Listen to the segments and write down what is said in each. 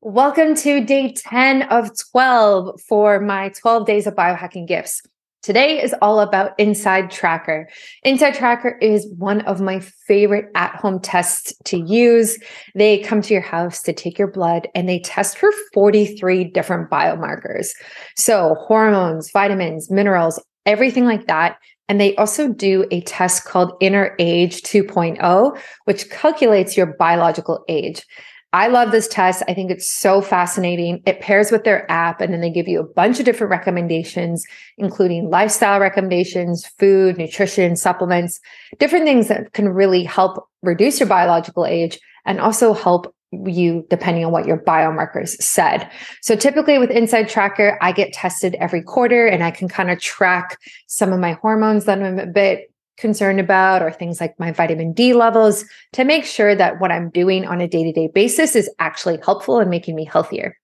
Welcome to day 10 of 12 for my 12 days of biohacking gifts. Today is all about Inside Tracker. Inside Tracker is one of my favorite at home tests to use. They come to your house to take your blood and they test for 43 different biomarkers. So, hormones, vitamins, minerals, everything like that. And they also do a test called Inner Age 2.0, which calculates your biological age. I love this test. I think it's so fascinating. It pairs with their app, and then they give you a bunch of different recommendations, including lifestyle recommendations, food, nutrition, supplements, different things that can really help reduce your biological age and also help you depending on what your biomarkers said. So typically with Inside Tracker, I get tested every quarter and I can kind of track some of my hormones that I'm a bit concerned about or things like my vitamin D levels to make sure that what I'm doing on a day to day basis is actually helpful and making me healthier.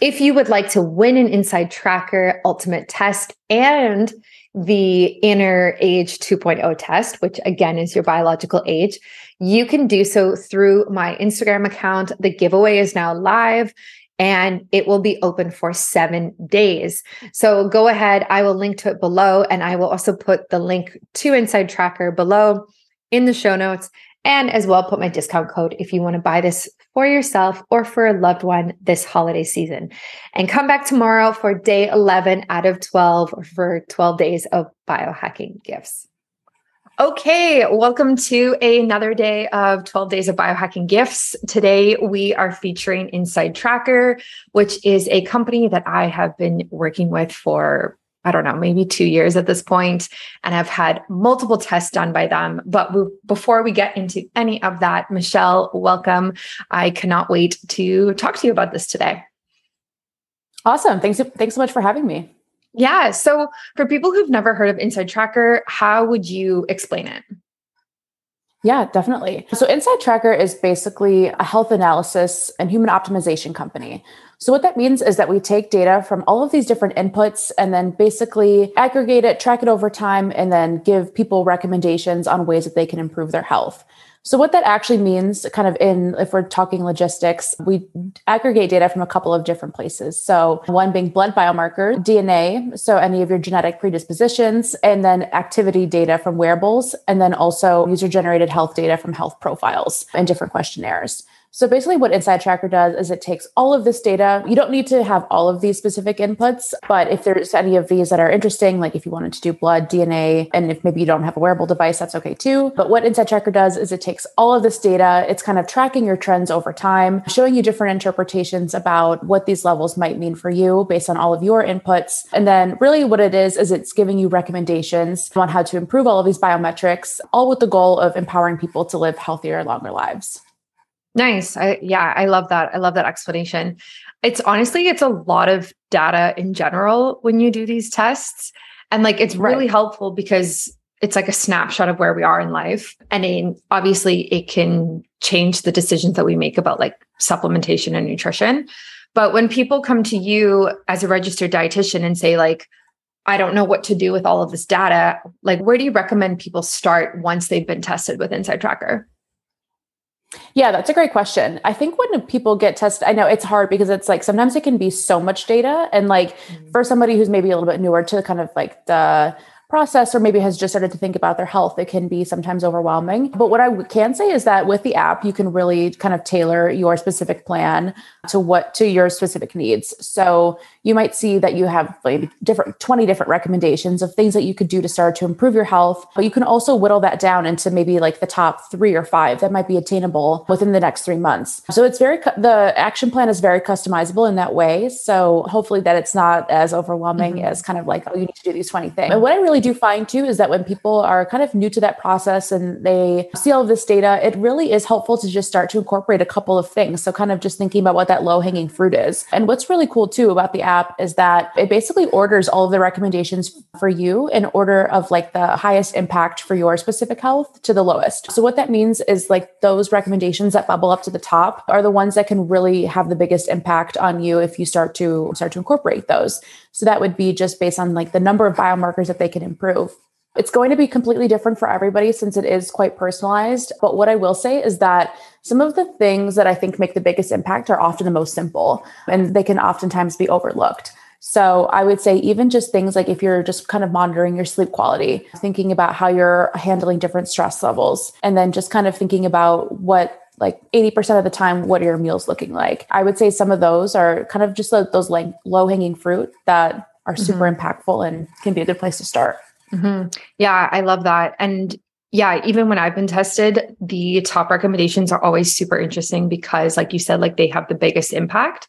If you would like to win an Inside Tracker Ultimate Test and the Inner Age 2.0 test, which again is your biological age, you can do so through my Instagram account. The giveaway is now live and it will be open for seven days. So go ahead. I will link to it below, and I will also put the link to Inside Tracker below in the show notes, and as well put my discount code if you want to buy this for yourself or for a loved one this holiday season. And come back tomorrow for day 11 out of 12 for 12 days of biohacking gifts. Okay, welcome to another day of 12 Days of Biohacking Gifts. Today we are featuring Inside Tracker, which is a company that I have been working with for, I don't know, maybe two years at this point, and I've had multiple tests done by them. But before we get into any of that, Michelle, welcome. I cannot wait to talk to you about this today. Awesome. Thanks, thanks so much for having me. Yeah. So for people who've never heard of Inside Tracker, how would you explain it? Yeah, definitely. So Inside Tracker is basically a health analysis and human optimization company. So what that means is that we take data from all of these different inputs and then basically aggregate it, track it over time, and then give people recommendations on ways that they can improve their health. So what that actually means, kind of in, if we're talking logistics, we aggregate data from a couple of different places. So one being blood biomarker, DNA, so any of your genetic predispositions, and then activity data from wearables, and then also user generated health data from health profiles and different questionnaires. So basically, what Inside Tracker does is it takes all of this data. You don't need to have all of these specific inputs, but if there's any of these that are interesting, like if you wanted to do blood, DNA, and if maybe you don't have a wearable device, that's okay too. But what Inside Tracker does is it takes all of this data, it's kind of tracking your trends over time, showing you different interpretations about what these levels might mean for you based on all of your inputs. And then really what it is, is it's giving you recommendations on how to improve all of these biometrics, all with the goal of empowering people to live healthier, longer lives. Nice. I, yeah, I love that. I love that explanation. It's honestly, it's a lot of data in general when you do these tests. And like, it's really right. helpful because it's like a snapshot of where we are in life. And in, obviously, it can change the decisions that we make about like supplementation and nutrition. But when people come to you as a registered dietitian and say, like, I don't know what to do with all of this data, like, where do you recommend people start once they've been tested with Inside Tracker? Yeah, that's a great question. I think when people get tested, I know it's hard because it's like sometimes it can be so much data. And like mm-hmm. for somebody who's maybe a little bit newer to kind of like the process or maybe has just started to think about their health, it can be sometimes overwhelming. But what I can say is that with the app, you can really kind of tailor your specific plan to what to your specific needs. So you might see that you have like different 20 different recommendations of things that you could do to start to improve your health, but you can also whittle that down into maybe like the top 3 or 5 that might be attainable within the next 3 months. So it's very the action plan is very customizable in that way. So hopefully that it's not as overwhelming mm-hmm. as kind of like oh you need to do these 20 things. And what I really really do find too is that when people are kind of new to that process and they see all of this data, it really is helpful to just start to incorporate a couple of things. So, kind of just thinking about what that low hanging fruit is. And what's really cool too about the app is that it basically orders all of the recommendations for you in order of like the highest impact for your specific health to the lowest. So, what that means is like those recommendations that bubble up to the top are the ones that can really have the biggest impact on you if you start to start to incorporate those. So that would be just based on like the number of biomarkers that they can improve. It's going to be completely different for everybody since it is quite personalized. But what I will say is that some of the things that I think make the biggest impact are often the most simple and they can oftentimes be overlooked. So I would say, even just things like if you're just kind of monitoring your sleep quality, thinking about how you're handling different stress levels, and then just kind of thinking about what like 80% of the time, what are your meals looking like? I would say some of those are kind of just those like low hanging fruit that are super mm-hmm. impactful and can be a good place to start. Mm-hmm. Yeah, I love that. And yeah, even when I've been tested, the top recommendations are always super interesting because, like you said, like they have the biggest impact.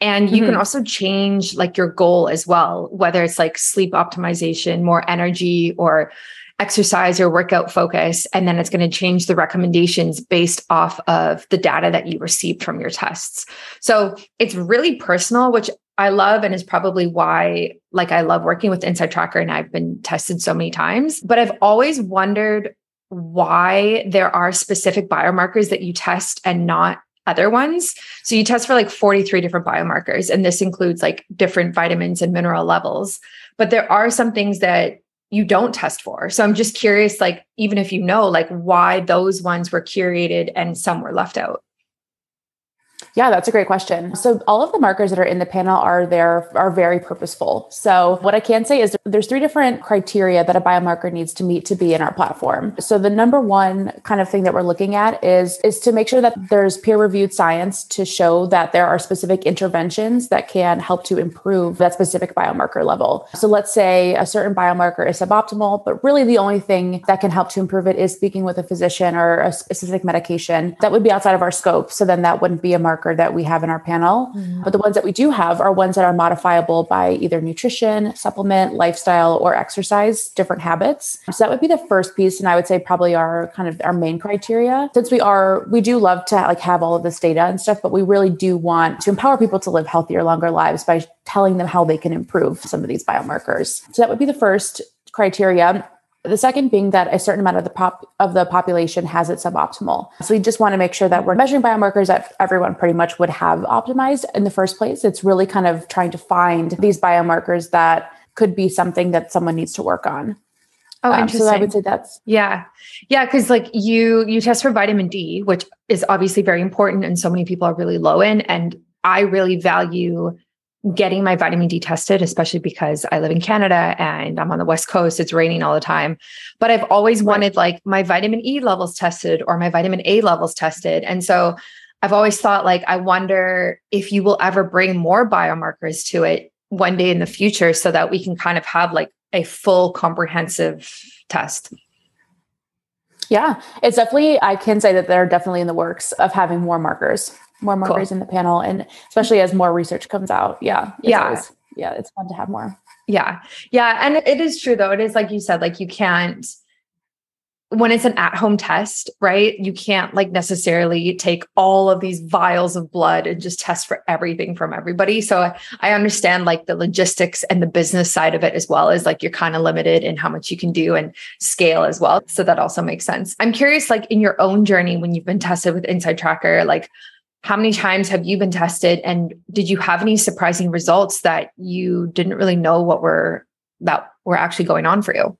And you mm-hmm. can also change like your goal as well, whether it's like sleep optimization, more energy, or exercise or workout focus. And then it's going to change the recommendations based off of the data that you received from your tests. So it's really personal, which I love and is probably why like I love working with Inside Tracker and I've been tested so many times. But I've always wondered why there are specific biomarkers that you test and not other ones. So you test for like 43 different biomarkers, and this includes like different vitamins and mineral levels. But there are some things that you don't test for. So I'm just curious, like, even if you know, like, why those ones were curated and some were left out. Yeah, that's a great question. So all of the markers that are in the panel are there are very purposeful. So what I can say is there's three different criteria that a biomarker needs to meet to be in our platform. So the number one kind of thing that we're looking at is is to make sure that there's peer-reviewed science to show that there are specific interventions that can help to improve that specific biomarker level. So let's say a certain biomarker is suboptimal, but really the only thing that can help to improve it is speaking with a physician or a specific medication that would be outside of our scope. So then that wouldn't be a marker that we have in our panel. Mm-hmm. But the ones that we do have are ones that are modifiable by either nutrition, supplement, lifestyle, or exercise, different habits. So that would be the first piece. And I would say probably our kind of our main criteria. Since we are, we do love to like have all of this data and stuff, but we really do want to empower people to live healthier, longer lives by telling them how they can improve some of these biomarkers. So that would be the first criteria. The second being that a certain amount of the pop of the population has it suboptimal. So we just want to make sure that we're measuring biomarkers that everyone pretty much would have optimized in the first place. It's really kind of trying to find these biomarkers that could be something that someone needs to work on. Oh, um, interesting. So I would say that's yeah, yeah, because like you you test for vitamin D, which is obviously very important, and so many people are really low in, and I really value getting my vitamin D tested, especially because I live in Canada and I'm on the West Coast. It's raining all the time. But I've always wanted like my vitamin E levels tested or my vitamin A levels tested. And so I've always thought like, I wonder if you will ever bring more biomarkers to it one day in the future so that we can kind of have like a full comprehensive test. Yeah, it's definitely, I can say that they're definitely in the works of having more markers more markers cool. in the panel and especially as more research comes out. Yeah yeah. always, yeah it's fun to have more. Yeah. Yeah and it is true though. It is like you said like you can't when it's an at-home test right you can't like necessarily take all of these vials of blood and just test for everything from everybody. So I, I understand like the logistics and the business side of it as well as like you're kind of limited in how much you can do and scale as well. So that also makes sense. I'm curious like in your own journey when you've been tested with inside tracker like how many times have you been tested and did you have any surprising results that you didn't really know what were that were actually going on for you?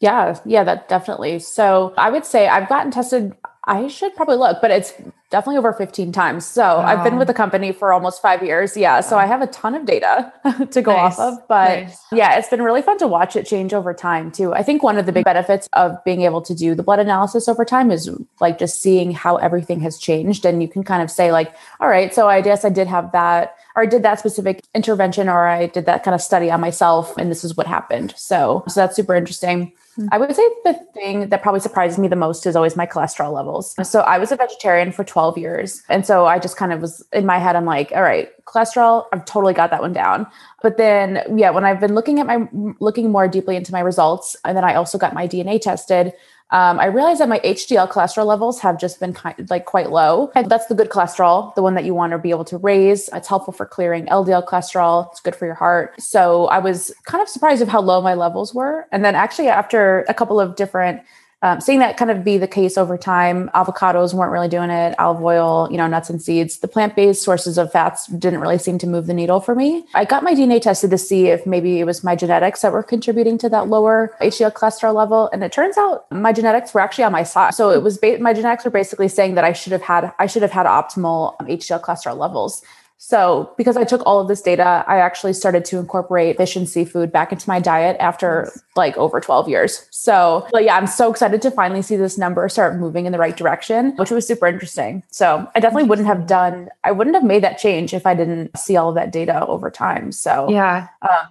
Yeah yeah that definitely. So i would say i've gotten tested I should probably look, but it's definitely over 15 times. So wow. I've been with the company for almost five years. Yeah. So I have a ton of data to go nice. off of. But nice. yeah, it's been really fun to watch it change over time too. I think one of the big benefits of being able to do the blood analysis over time is like just seeing how everything has changed. And you can kind of say, like, all right, so I guess I did have that, or I did that specific intervention, or I did that kind of study on myself, and this is what happened. So, so that's super interesting. Mm-hmm. I would say the thing that probably surprises me the most is always my cholesterol levels. So I was a vegetarian for 12 years. And so I just kind of was in my head, I'm like, all right, cholesterol, I've totally got that one down. But then, yeah, when I've been looking at my, looking more deeply into my results, and then I also got my DNA tested, um, I realized that my HDL cholesterol levels have just been kind of like quite low. And that's the good cholesterol, the one that you want to be able to raise. It's helpful for clearing LDL cholesterol. It's good for your heart. So I was kind of surprised of how low my levels were. And then actually after a couple of different um, seeing that kind of be the case over time. Avocados weren't really doing it. Olive oil, you know, nuts and seeds. The plant based sources of fats didn't really seem to move the needle for me. I got my DNA tested to see if maybe it was my genetics that were contributing to that lower HDL cholesterol level, and it turns out my genetics were actually on my side. So it was ba- my genetics were basically saying that I should have had I should have had optimal HDL cholesterol levels. So, because I took all of this data, I actually started to incorporate fish and seafood back into my diet after like over 12 years. So, but yeah, I'm so excited to finally see this number start moving in the right direction, which was super interesting. So, I definitely wouldn't have done, I wouldn't have made that change if I didn't see all of that data over time. So, yeah. Um,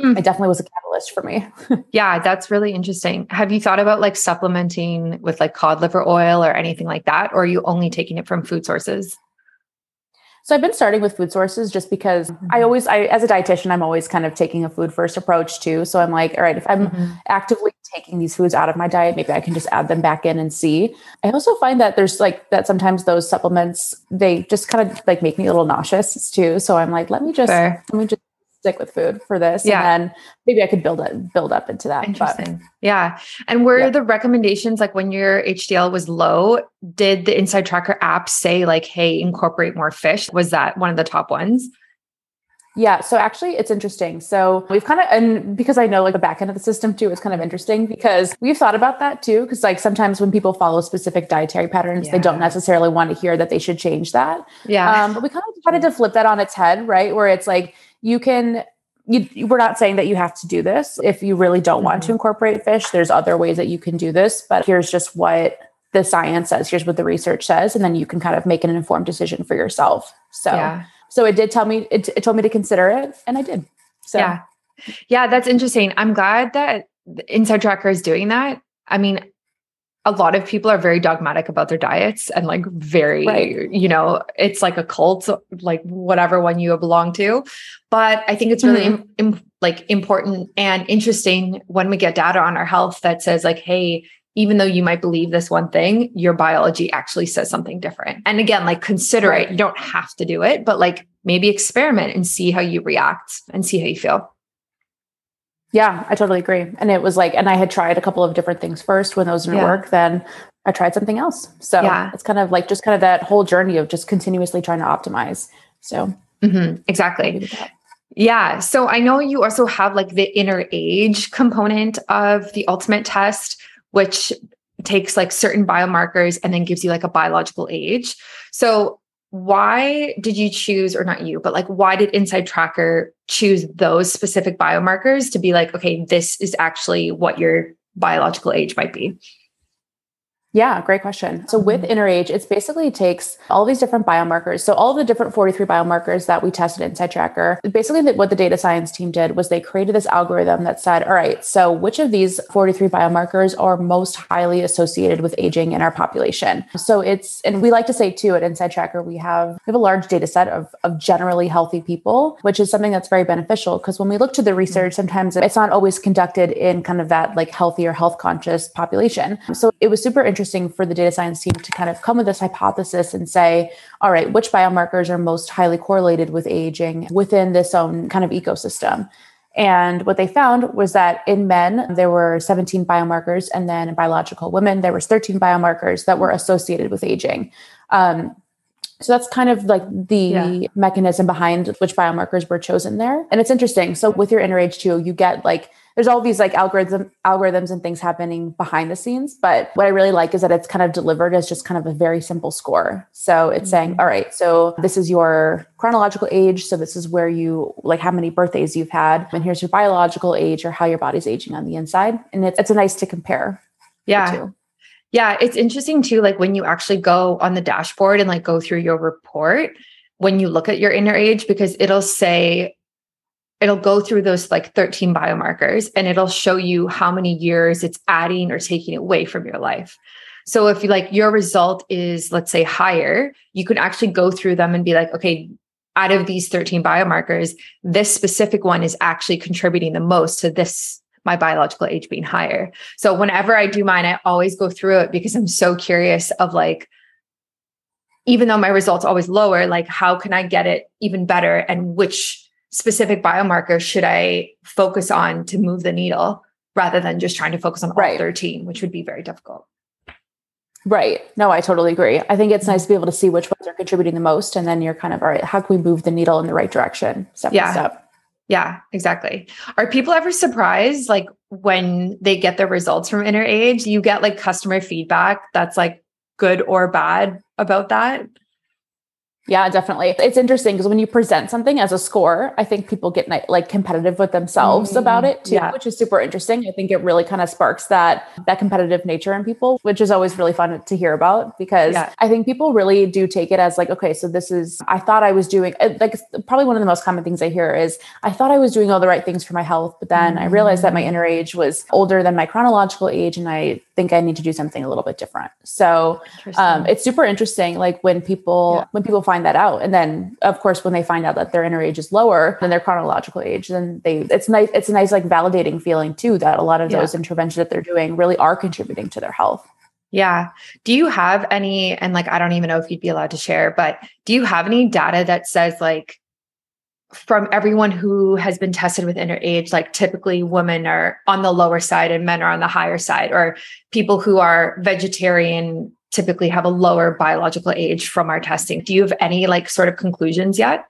it definitely was a catalyst for me. yeah, that's really interesting. Have you thought about like supplementing with like cod liver oil or anything like that? Or are you only taking it from food sources? So I've been starting with food sources just because mm-hmm. I always, I as a dietitian, I'm always kind of taking a food first approach too. So I'm like, all right, if I'm mm-hmm. actively taking these foods out of my diet, maybe I can just add them back in and see. I also find that there's like that sometimes those supplements they just kind of like make me a little nauseous too. So I'm like, let me just Fair. let me just stick with food for this. Yeah. And then maybe I could build it, build up into that. Interesting. But, yeah. And were yeah. the recommendations like when your HDL was low, did the Inside Tracker app say like, hey, incorporate more fish? Was that one of the top ones? Yeah. So actually, it's interesting. So we've kind of, and because I know like the back end of the system too, it's kind of interesting because we've thought about that too. Cause like sometimes when people follow specific dietary patterns, yeah. they don't necessarily want to hear that they should change that. Yeah. Um, but we kind of decided to flip that on its head, right? Where it's like, you can you, we're not saying that you have to do this. If you really don't want to mm-hmm. incorporate fish there's other ways that you can do this but here's just what the science says. Here's what the research says and then you can kind of make an informed decision for yourself. So yeah. so it did tell me it, it told me to consider it and i did. So yeah. Yeah that's interesting. I'm glad that inside tracker is doing that. I mean a lot of people are very dogmatic about their diets and like very right. you know it's like a cult like whatever one you belong to but i think it's really mm-hmm. Im- Im- like important and interesting when we get data on our health that says like hey even though you might believe this one thing your biology actually says something different and again like consider right. it you don't have to do it but like maybe experiment and see how you react and see how you feel yeah, I totally agree. And it was like, and I had tried a couple of different things first when those didn't yeah. work. Then I tried something else. So yeah. it's kind of like just kind of that whole journey of just continuously trying to optimize. So mm-hmm. exactly. Yeah. So I know you also have like the inner age component of the ultimate test, which takes like certain biomarkers and then gives you like a biological age. So why did you choose or not you but like why did inside tracker choose those specific biomarkers to be like okay this is actually what your biological age might be yeah, great question. So with mm-hmm. InnerAge, it basically takes all these different biomarkers. So all the different 43 biomarkers that we tested Inside Tracker, basically what the data science team did was they created this algorithm that said, all right, so which of these 43 biomarkers are most highly associated with aging in our population? So it's, and we like to say too at Inside Tracker, we have, we have a large data set of, of generally healthy people, which is something that's very beneficial because when we look to the research, mm-hmm. sometimes it's not always conducted in kind of that like healthier, health conscious population. So it was super interesting interesting for the data science team to kind of come with this hypothesis and say, all right, which biomarkers are most highly correlated with aging within this own kind of ecosystem? And what they found was that in men, there were 17 biomarkers, and then in biological women, there was 13 biomarkers that were associated with aging. Um, so that's kind of like the yeah. mechanism behind which biomarkers were chosen there. And it's interesting. So with your inner age too, you get like there's all these like algorithm algorithms and things happening behind the scenes. But what I really like is that it's kind of delivered as just kind of a very simple score. So it's mm-hmm. saying, all right, so this is your chronological age. So this is where you like how many birthdays you've had, and here's your biological age or how your body's aging on the inside. And it's it's a nice to compare. Yeah. Yeah, it's interesting too. Like when you actually go on the dashboard and like go through your report, when you look at your inner age, because it'll say it'll go through those like 13 biomarkers and it'll show you how many years it's adding or taking away from your life. So if you like your result is let's say higher, you can actually go through them and be like, okay, out of these 13 biomarkers, this specific one is actually contributing the most to this my biological age being higher. So whenever I do mine, I always go through it because I'm so curious of like even though my results always lower, like how can I get it even better and which specific biomarkers should I focus on to move the needle rather than just trying to focus on all Right. 13, which would be very difficult. Right. No, I totally agree. I think it's nice to be able to see which ones are contributing the most. And then you're kind of, all right, how can we move the needle in the right direction step Yeah. by step? Yeah, exactly. Are people ever surprised like when they get their results from inner age? You get like customer feedback that's like good or bad about that? Yeah, definitely. It's interesting because when you present something as a score, I think people get like competitive with themselves Mm, about it too, yeah. which is super interesting. I think it really kind of sparks that that competitive nature in people, which is always really fun to hear about because Yeah. I think people really do take it as like, okay, so this is I thought I was doing uh, like probably one of the most common things I hear is I thought I was doing all the right things for my health, but then I realized that my Mm. inner age was older than my chronological age, and I think I need to do something a little bit different. So um, it's super interesting like when people Yeah. when people find that out and then of course when they find out that their inner age is lower than their chronological age then they it's nice it's a nice like validating feeling too that a lot of Yeah. those interventions that they're doing really are contributing to their health Yeah. Do you have any, and like, I don't even know if you'd be allowed to share, but do you have any data that says like from everyone who has been tested with inner age, like typically women are on the lower side and men are on the higher side, or people who are vegetarian typically have a lower biological age from our testing? Do you have any like sort of conclusions yet?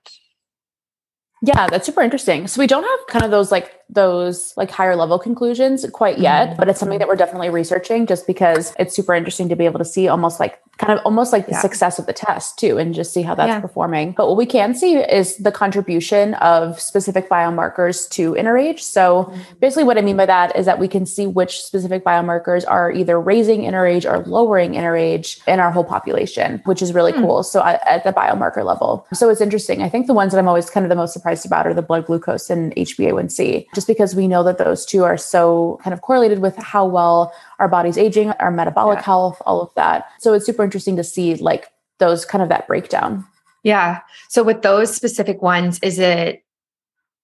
yeah that's super interesting so we don't have kind of those like those like higher level conclusions quite yet Mhm. but it's something that we're definitely researching just because it's super interesting to be able to see almost like kind of almost like the Yeah. success of the test too and just see how that's Yeah. performing but what we can see is the contribution of specific biomarkers to inner age so basically what i mean by that is that we can see which specific biomarkers are either raising inner age or lowering inner age in our whole population which is really Hmm. cool so at, at the biomarker level so it's interesting i think the ones that i'm always kind of the most surprised about are the blood glucose and hba1c just because we know that those two are so kind of correlated with how well our body's aging our metabolic Yeah. health all of that so it's super interesting to see like those kind of that breakdown Yeah. So with those specific ones, is it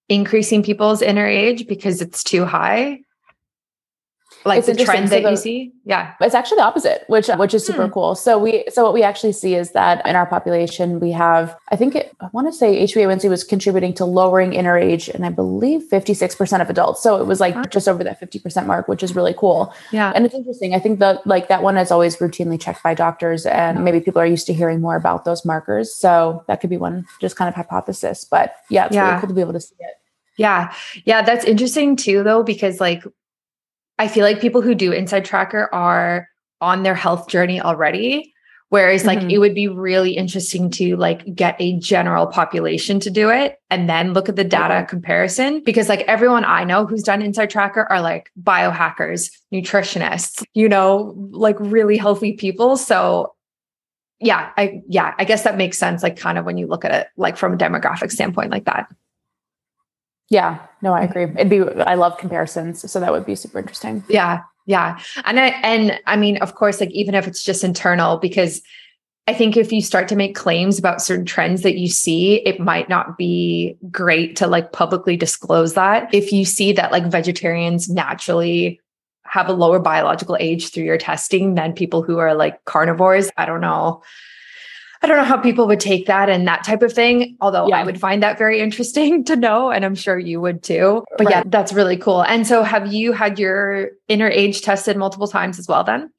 increasing people's inner age because it's too high? Like It's the trend So that you see? Yeah. It's actually the opposite, which which is super Hmm. cool. So we so what we actually see is that in our population we have I think it, I want to say HbA1c was contributing to lowering inner age, and I believe fifty six percent of adults. So it was like Huh. just over that fifty percent mark, which is really cool. Yeah. And it's interesting. I think that like that one is always routinely checked by doctors, and maybe people are used to hearing more about those markers. So that could be one just kind of hypothesis. But yeah, it's Yeah. really cool to be able to see it. Yeah. Yeah. That's interesting too, though, because like I feel like people who do Inside Tracker are on their health journey already. Whereas like Mhm. it would be really interesting to like get a general population to do it and then look at the data comparison because like everyone I know who's done Inside Tracker are like biohackers, nutritionists, you know, like really healthy people. So yeah, I yeah, I guess that makes sense like kind of when you look at it like from a demographic standpoint like that. Yeah, no, I mm-hmm. agree. It'd be I love comparisons, so that would be super interesting. Yeah. Yeah. And I and I mean, of course, like even if it's just internal, because I think if you start to make claims about certain trends that you see, it might not be great to like publicly disclose that. If you see that like vegetarians naturally have a lower biological age through your testing than people who are like carnivores, I don't know. I don't know how people would take that and that type of thing. Although Yeah. I would find that very interesting to know, and I'm sure you would too. But yeah, that's really cool. And so, have you had your inner age tested multiple times as well? Then,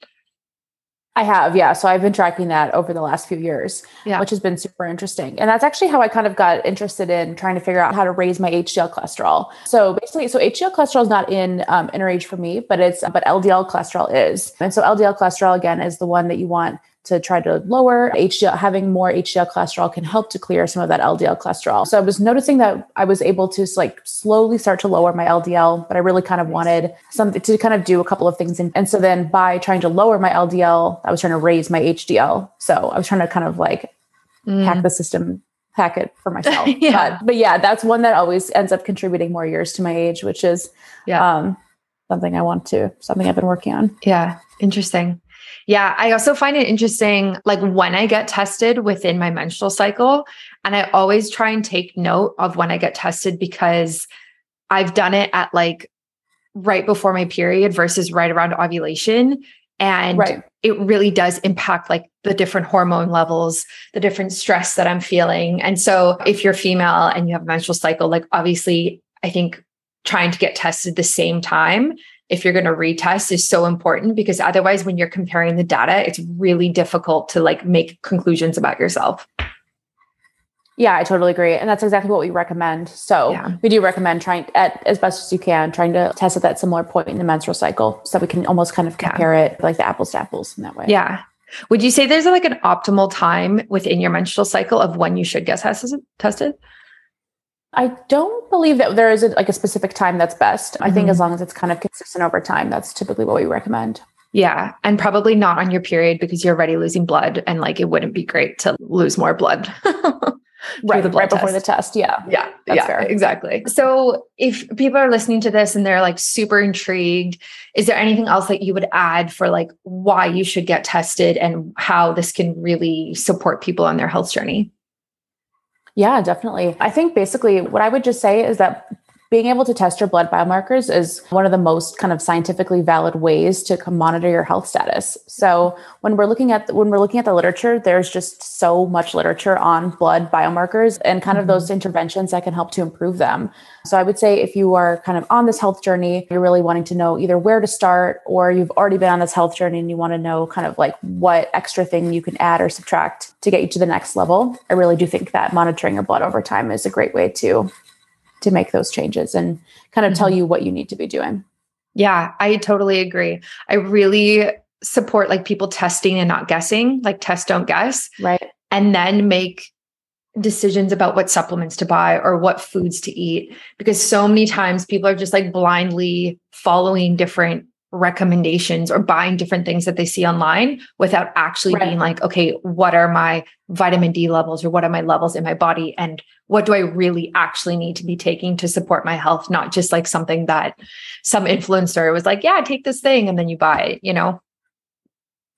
I have, yeah. So I've been tracking that over the last few years, Yeah. which has been super interesting. And that's actually how I kind of got interested in trying to figure out how to raise my HDL cholesterol. So basically, so HDL cholesterol is not in um, inner age for me, but it's but LDL cholesterol is. And so LDL cholesterol again is the one that you want to try to lower HDL. Having more HDL cholesterol can help to clear some of that LDL cholesterol. So I was noticing that I was able to like slowly start to lower my LDL, but I really kind of wanted something to kind of do a couple of things. And, and so then by trying to lower my LDL, I was trying to raise my HDL. So I was trying to kind of like hack Mm, the system, hack it for myself. Yeah. But, but yeah, that's one that always ends up contributing more years to my age, which is Yeah. um, something I want to, something I've been working on. yeah, interesting. Yeah, I also find it interesting, like when I get tested within my menstrual cycle, and I always try and take note of when I get tested because I've done it at like right before my period versus right around ovulation. And Right. it really does impact like the different hormone levels, the different stress that I'm feeling. And so if you're female and you have a menstrual cycle, like obviously, I think trying to get tested the same time if you're going to retest is so important because otherwise when you're comparing the data it's really difficult to like make conclusions about yourself yeah, I totally agree. And that's exactly what we recommend. So yeah. we do recommend trying at as best as you can, trying to test at that similar point in the menstrual cycle so we can almost kind of compare yeah. it like the apples to apples in that way. Yeah. Would you say there's like an optimal time within your menstrual cycle of when you should get tested? I don't believe that there is a, like a specific time that's best. Mm-hmm. I think as mm-hmm. long as it's kind of consistent over time, that's typically what we recommend. Yeah. And probably not on your period because you're already losing blood and like it wouldn't be great to lose more blood. right, right before the test. Yeah. Yeah. That's yeah, fair. exactly. So if people are listening to this and they're like super intrigued, is there anything else that you would add for like why you should get tested and how this can really support people on their health journey? Yeah, definitely. I think basically what I would just say is that being able to test your blood biomarkers is one of the most kind of scientifically valid ways to monitor your health status. So when we're looking at when we're looking at the literature, there's just so much literature on blood biomarkers and kind of mm-hmm. those interventions that can help to improve them. So I would say if you are kind of on this health journey, you're really wanting to know either where to start or you've already been on this health journey and you want to know kind of like what extra thing you can add or subtract to get you to the next level. I really do think that monitoring your blood over time is a great way to to make those changes and kind of mm-hmm. tell you what you need to be doing. Yeah, I totally agree. I really support like people testing and not guessing, like test, don't guess. Right. And then make decisions about what supplements to buy or what foods to eat because so many times people are just like blindly following different recommendations or buying different things that they see online without actually right. being like, okay, what are my vitamin D levels or what are my levels in my body? And what do I really actually need to be taking to support my health? Not just like something that some influencer was like, yeah, take this thing and then you buy it, you know?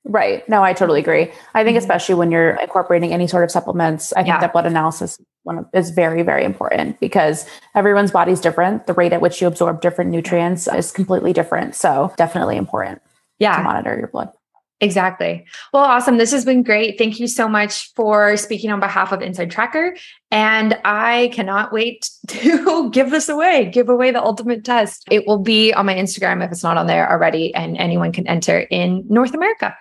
Right. No, I totally agree. I think, mm-hmm. especially when you're incorporating any sort of supplements, I think yeah. that blood analysis one is very, very important because everyone's body's different. The rate at which you absorb different nutrients is completely different. So, definitely important. Yeah. To monitor your blood. Exactly. Well, awesome. This has been great. Thank you so much for speaking on behalf of Inside Tracker. And I cannot wait to give this away, give away the ultimate test. It will be on my Instagram if it's not on there already, and anyone can enter in North America.